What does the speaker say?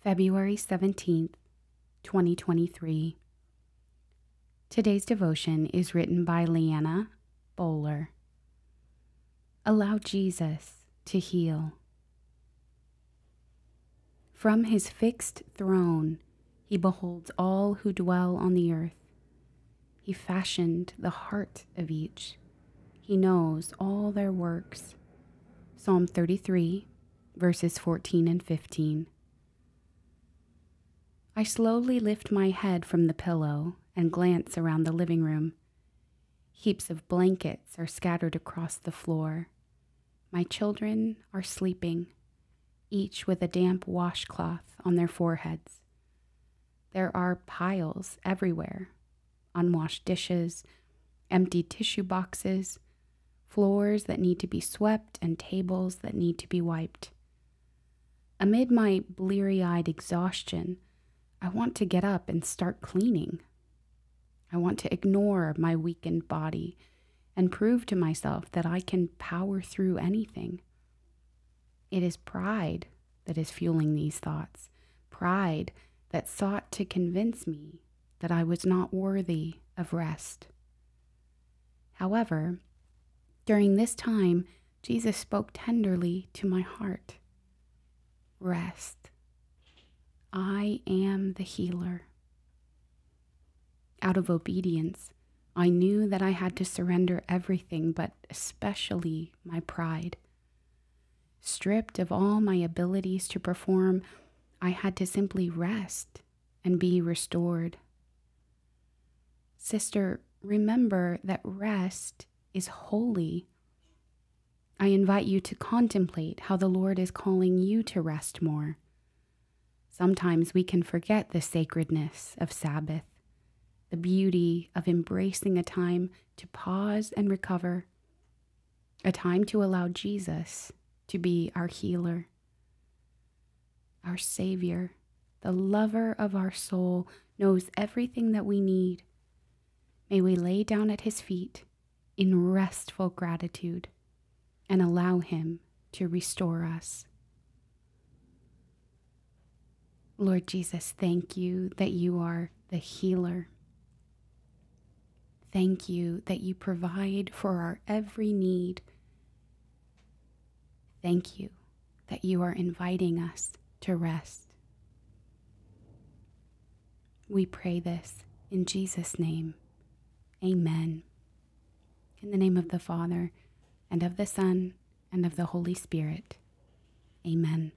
February 17th, 2023. Today's devotion is written by Leanna Bowler. Allow Jesus to heal. From his fixed throne, he beholds all who dwell on the earth. He fashioned the heart of each. He knows all their works. Psalm 33, verses 14 and 15. I slowly lift my head from the pillow and glance around the living room. Heaps of blankets are scattered across the floor. My children are sleeping, each with a damp washcloth on their foreheads. There are piles everywhere unwashed dishes, empty tissue boxes, floors that need to be swept, and tables that need to be wiped. Amid my bleary eyed exhaustion, I want to get up and start cleaning. I want to ignore my weakened body and prove to myself that I can power through anything. It is pride that is fueling these thoughts, pride that sought to convince me that I was not worthy of rest. However, during this time, Jesus spoke tenderly to my heart Rest. I am the healer. Out of obedience, I knew that I had to surrender everything, but especially my pride. Stripped of all my abilities to perform, I had to simply rest and be restored. Sister, remember that rest is holy. I invite you to contemplate how the Lord is calling you to rest more. Sometimes we can forget the sacredness of Sabbath, the beauty of embracing a time to pause and recover, a time to allow Jesus to be our healer, our Savior, the lover of our soul, knows everything that we need. May we lay down at His feet in restful gratitude and allow Him to restore us. Lord Jesus, thank you that you are the healer. Thank you that you provide for our every need. Thank you that you are inviting us to rest. We pray this in Jesus' name. Amen. In the name of the Father, and of the Son, and of the Holy Spirit. Amen.